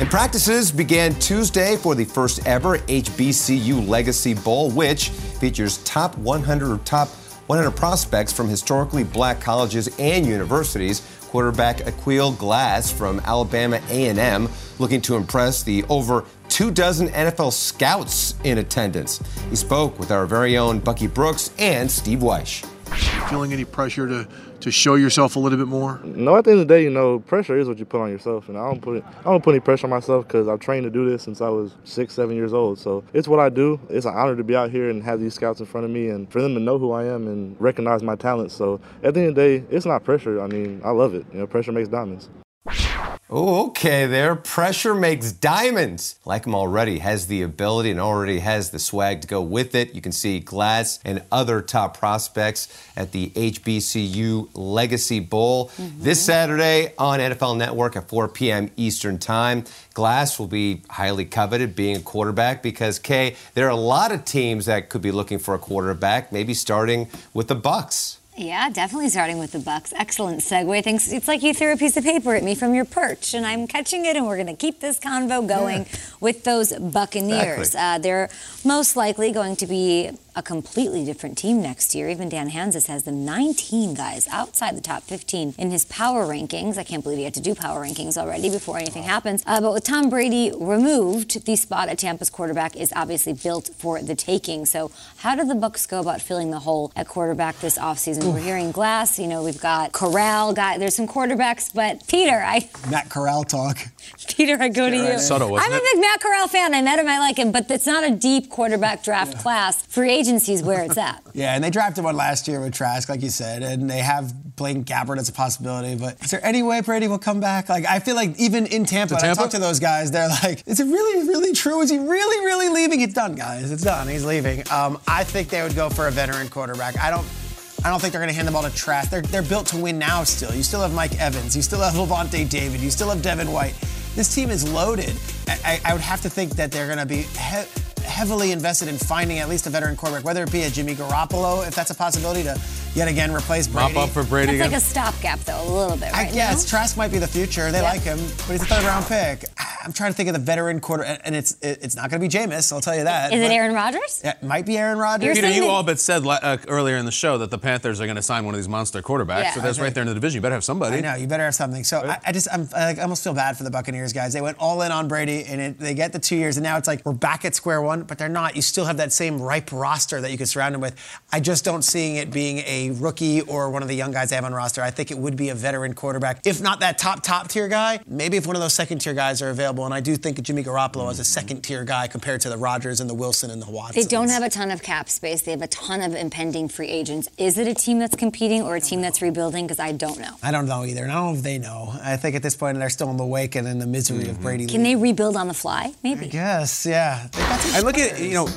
P: And practices began Tuesday for the first ever HBCU Legacy Bowl, which features top 100 or top 100 prospects from historically black colleges and universities. Quarterback Aqeel Glass from Alabama A&M looking to impress the over two dozen NFL scouts in attendance. He spoke with our very own Bucky Brooks and Steve Wyche.
Q: Feeling any pressure to, to show yourself a little bit more?
R: No, at the end of the day, you know, pressure is what you put on yourself, and I don't put I don't put any pressure on myself because I've trained to do this since I was six, seven years old. So it's what I do. It's an honor to be out here and have these scouts in front of me, and for them to know who I am and recognize my talent. So at the end of the day, it's not pressure. I mean, I love it. You know, pressure makes diamonds.
P: Oh, okay, there. Pressure makes diamonds. Like him already, has the ability and already has the swag to go with it. You can see Glass and other top prospects at the HBCU Legacy Bowl mm-hmm. this Saturday on NFL Network at 4 p.m. Eastern Time. Glass will be highly coveted being a quarterback because, Kay, there are a lot of teams that could be looking for a quarterback, maybe starting with the Bucks.
B: Yeah, definitely starting with the Bucks. Excellent segue. Thanks. It's like you threw a piece of paper at me from your perch, and I'm catching it, and we're going to keep this convo going with those Buccaneers.
S: Exactly.
B: Uh, they're most likely going to be a completely different team next year. Even Dan Hanzus has them 19 guys outside the top 15 in his power rankings. I can't believe he had to do power rankings already before anything happens. Uh, but with Tom Brady removed, the spot at Tampa's quarterback is obviously built for the taking. So how do the Bucks go about filling the hole at quarterback this offseason? We're hearing Glass. You know, we've got Corral. Guy, there's some quarterbacks, but Peter, I
L: Matt Corral talk.
B: Peter, I go to you.
L: Subtle, wasn't
B: I'm a
L: it?
B: big Matt Corral fan. I met him. I like him, but it's not a deep quarterback draft class. Free agency is where it's at.
L: Yeah, and they drafted one last year with Trask, like you said, and they have Blaine Gabbert as a possibility. But is there any way Brady will come back? Like, I feel like even in Tampa,
T: To
L: when I
T: Tampa?
L: talk to those guys, they're like, is it really, really true? Is he really, really leaving? It's done, guys. It's done. He's leaving. Um, I think they would go for a veteran quarterback. I don't. I don't think they're going to hand the ball to Trask. They're, they're built to win now still. You still have Mike Evans. You still have Lavonte David. You still have Devin White. This team is loaded. I, I, I would have to think that they're going to be he- heavily invested in finding at least a veteran quarterback, whether it be a Jimmy Garoppolo, if that's a possibility to yet again replace Brady.
I: Mop up for Brady
B: It's
I: again.
B: like a stopgap, though, a little bit,
L: I
B: right?
L: guess
B: now?
L: Trask might be the future. They
B: Yeah.
L: like him, but he's a third round pick. I'm trying to think of the veteran quarter, and and it's it's not going to be Jameis. I'll tell you that.
B: Is it Aaron Rodgers?
L: Yeah, it might be Aaron Rodgers.
I: Peter, you all but said uh, earlier in the show that the Panthers are going to sign one of these monster quarterbacks.
L: Yeah.
I: so that's right there in the division. You better have somebody.
L: I know you better have something. So I, I just I'm, I almost feel bad for the Buccaneers guys. They went all in on Brady, and it, they get the two years, and now it's like we're back at square one. But they're not. You still have that same ripe roster that you could surround them with. I just don't seeing it being a rookie or one of the young guys they have on roster. I think it would be a veteran quarterback, if not that top top tier guy. Maybe if one of those second tier guys are available, and I do think of Jimmy Garoppolo as a second tier guy compared to the Rodgers and the Wilson and the Watson.
B: They don't have a ton of cap space. They have a ton of impending free agents. Is it a team that's competing or a team that's rebuilding? Because I don't know.
L: I don't know either, and I don't know if they know. I think at this point they're still in the wake and in the misery of mm-hmm. Brady.
B: Can they rebuild on the fly? Maybe.
L: Yes, yeah.
I: I look at you know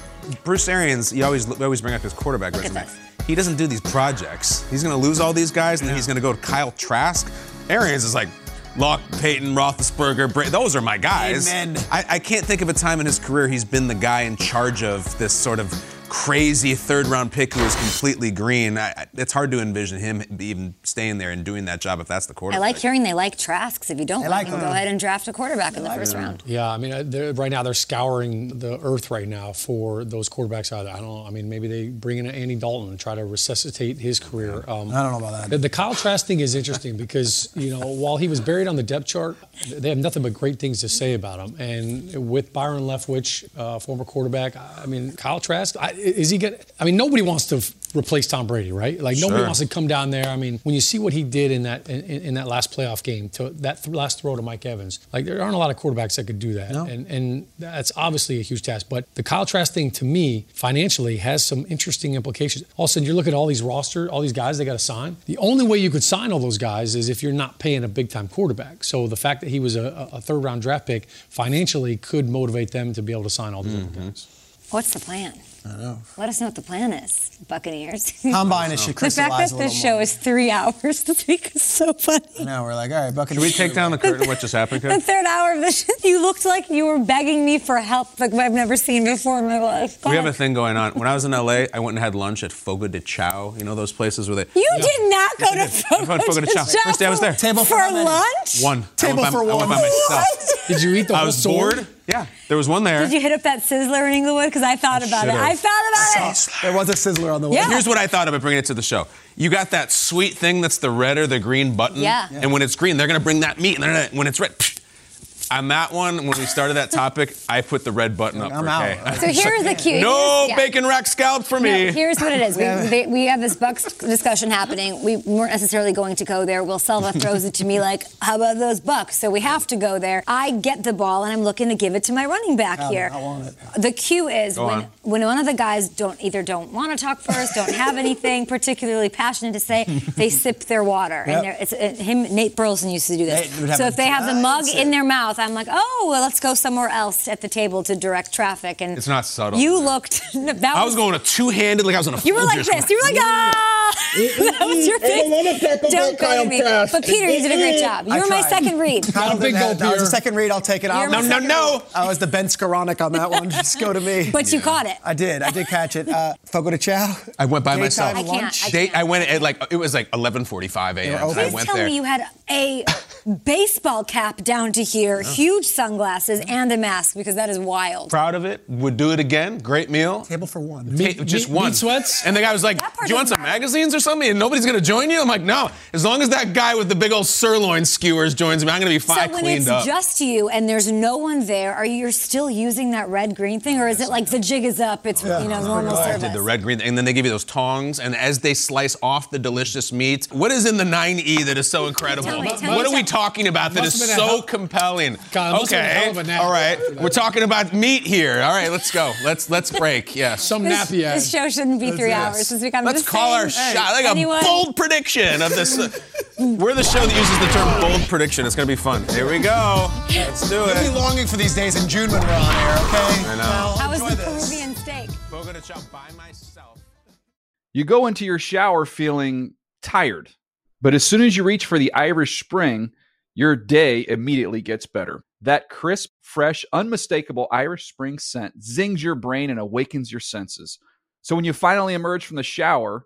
I: Bruce Arians. You always we always bring up his quarterback look resume. He doesn't do these projects. He's going to lose all these guys, and then he's going to go to Kyle Trask. Arians is like. Luck, Peyton, Roethlisberger, Bra- those are my guys.
L: Amen.
I: I, I can't think of a time in his career he's been the guy in charge of this sort of crazy third round pick who is completely green. I, I- it's hard to envision him even staying there and doing that job if that's the quarterback.
B: I like hearing they like Trasks. If you don't like, him, go ahead and draft a quarterback in the first round.
C: Yeah, I mean, uh, they're, right now they're scouring the earth right now for those quarterbacks out there. I don't know. I mean, maybe they bring in Andy Dalton and try to resuscitate his career. Um,
L: I don't know about that.
C: The, the Kyle Trask thing is interesting because you know while he was buried on the depth chart, they have nothing but great things to say about him. And with Byron Leftwich, uh, former quarterback, I mean, Kyle Trask, I, is he going? to I mean, nobody wants to f- replace Tom Brady, right? Like nobody
I: Sure.
C: wants to come down there. I mean, when you see what he did in that in, in that last playoff game, to that th- last throw to Mike Evans, like there aren't a lot of quarterbacks that could do that, and and that's obviously a huge task. But the Kyle Trask thing, to me, financially, has some interesting implications. All of a sudden, you're looking at all these roster, all these guys they got to sign. The only way you could sign all those guys is if you're not paying a big time quarterback. So the fact that he was a, a third round draft pick financially could motivate them to be able to sign all these other mm-hmm. guys.
B: What's the plan?
L: I know.
B: Let us know what the plan is, Buccaneers.
L: Combine it should
B: The fact that this
L: little
B: show is three hours this week is so funny.
L: I know. We're like, all right,
I: Should
L: Buccaneers.
I: we take down the curtain of what just happened,
B: The third hour of the show, you looked like you were begging me for help, like I've never seen before in my life. Go
I: We have a thing going on. When I was in LA, I went and had lunch at Fogo de Chao. You know those places where they.
B: You did not go to
I: I
B: Fogo
I: Fogo de Chao. First day I was there.
L: Table
B: for
L: for
B: lunch.
I: One.
L: Table
I: I went by,
L: for
I: I went by
L: one.
I: myself.
C: Did you eat the
I: I
C: whole
I: was
C: sword?
I: bored. Yeah, there was one there.
B: Did you hit up that Sizzler in Inglewood? Because I thought about it.
I: should've.
B: I thought about it.
L: There was a sizzler on the way.
B: Yeah.
I: Here's what I thought of bringing it to the show. You got that sweet thing that's the red or the green button.
B: Yeah.
I: And when it's green, they're gonna bring that meat, and they're gonna, when it's red. psh, On that one, when we started that topic, I put the red button up
L: I'm
I: for
L: out.
I: Kay.
B: So here's the cue.
I: No
B: yeah.
I: bacon rack scalp for
B: No,
I: me.
B: here's what it is. We, they, we have this Bucks discussion happening. We weren't necessarily going to go there. Will Selva throws it to me like, "How about those Bucks?" So we have to go there. I get the ball and I'm looking to give it to my running back
L: I-
B: here.
L: I want it.
B: The cue is
I: Go
B: when
I: on.
B: when one of the guys don't either don't want to talk first, don't have anything particularly passionate to say, they sip their water.
L: Yep.
B: And it's uh, him. Nate Burleson used to do this.
L: Nate would have
B: So if they have the mug in their mouth, I'm like, "Oh, well, let's go somewhere else at the table to direct traffic." And
I: It's not subtle.
B: You looked. That
I: I was going a two-handed, like I was on a.
B: you were like this. You were like, ah! That was your face. Don't go to me. But Peter, you did a great job. You
L: I
B: were my second read.
L: Kyle
C: big
L: didn't have-
C: gulp
L: that was a second read. I'll take it. I'll
I: No, no, no.
L: I was the Ben Skowronek on that one. Just go to me.
B: But you caught it.
L: I did. I did catch it. Uh, Fogo de Chao.
I: I went by
L: Daytime
I: myself.
B: I can't,
L: lunch.
B: I
I: Date,
B: can't.
I: I went at like it was like 11:45 a.m.
L: open.
I: I
B: Please
I: went
B: tell
I: there.
B: me you had a baseball cap down to here, huge sunglasses, and a mask because that is wild.
I: Proud of it. Would do it again. Great meal.
L: Table for one.
I: Ta- just
C: meat-
I: one.
C: meat sweats?
I: And the guy was like, "Do you want
B: doesn't
I: some magazines or something?" And nobody's gonna join you. I'm like, "No. As long as that guy with the big old sirloin skewers joins me, I'm gonna be fine
B: So
I: fine
B: when it's
I: up."
B: just you and there's no one there, are you still using that red green thing, or is it like the jig is up? It's you know normal
I: I
B: service.
I: did the red green, and then they give you those tongs, and as they slice off the delicious meat, what is in the 9E that is so incredible?
B: Tell me, tell
I: what
B: me,
I: are we
B: tell-
I: talking about that
C: Must
I: is
C: have been a
I: so
C: hell-
I: compelling?
C: God, it must have been a
I: okay,
C: hell of a nap.
I: all right, we're talking about meat here. All right, let's go. Let's let's break. Yeah.
C: Some nappy ass.
B: this show shouldn't be three
I: Yes.
B: hours this week. I'm
I: Let's
B: just
I: call our
B: saying.
I: Shot like
B: Anyone?
I: a bold prediction of this. Uh, we're the show that uses the term bold prediction. It's gonna be fun. Here we go. Let's do
L: You'll be longing for these days in June when we're on air, okay?
I: I know.
L: Well,
B: How was the
L: this.
B: Peruvian steak?
I: Fogo de Chao by myself.
M: You go into your shower feeling tired, but as soon as you reach for the Irish Spring, your day immediately gets better. That crisp, fresh, unmistakable Irish Spring scent zings your brain and awakens your senses. So when you finally emerge from the shower,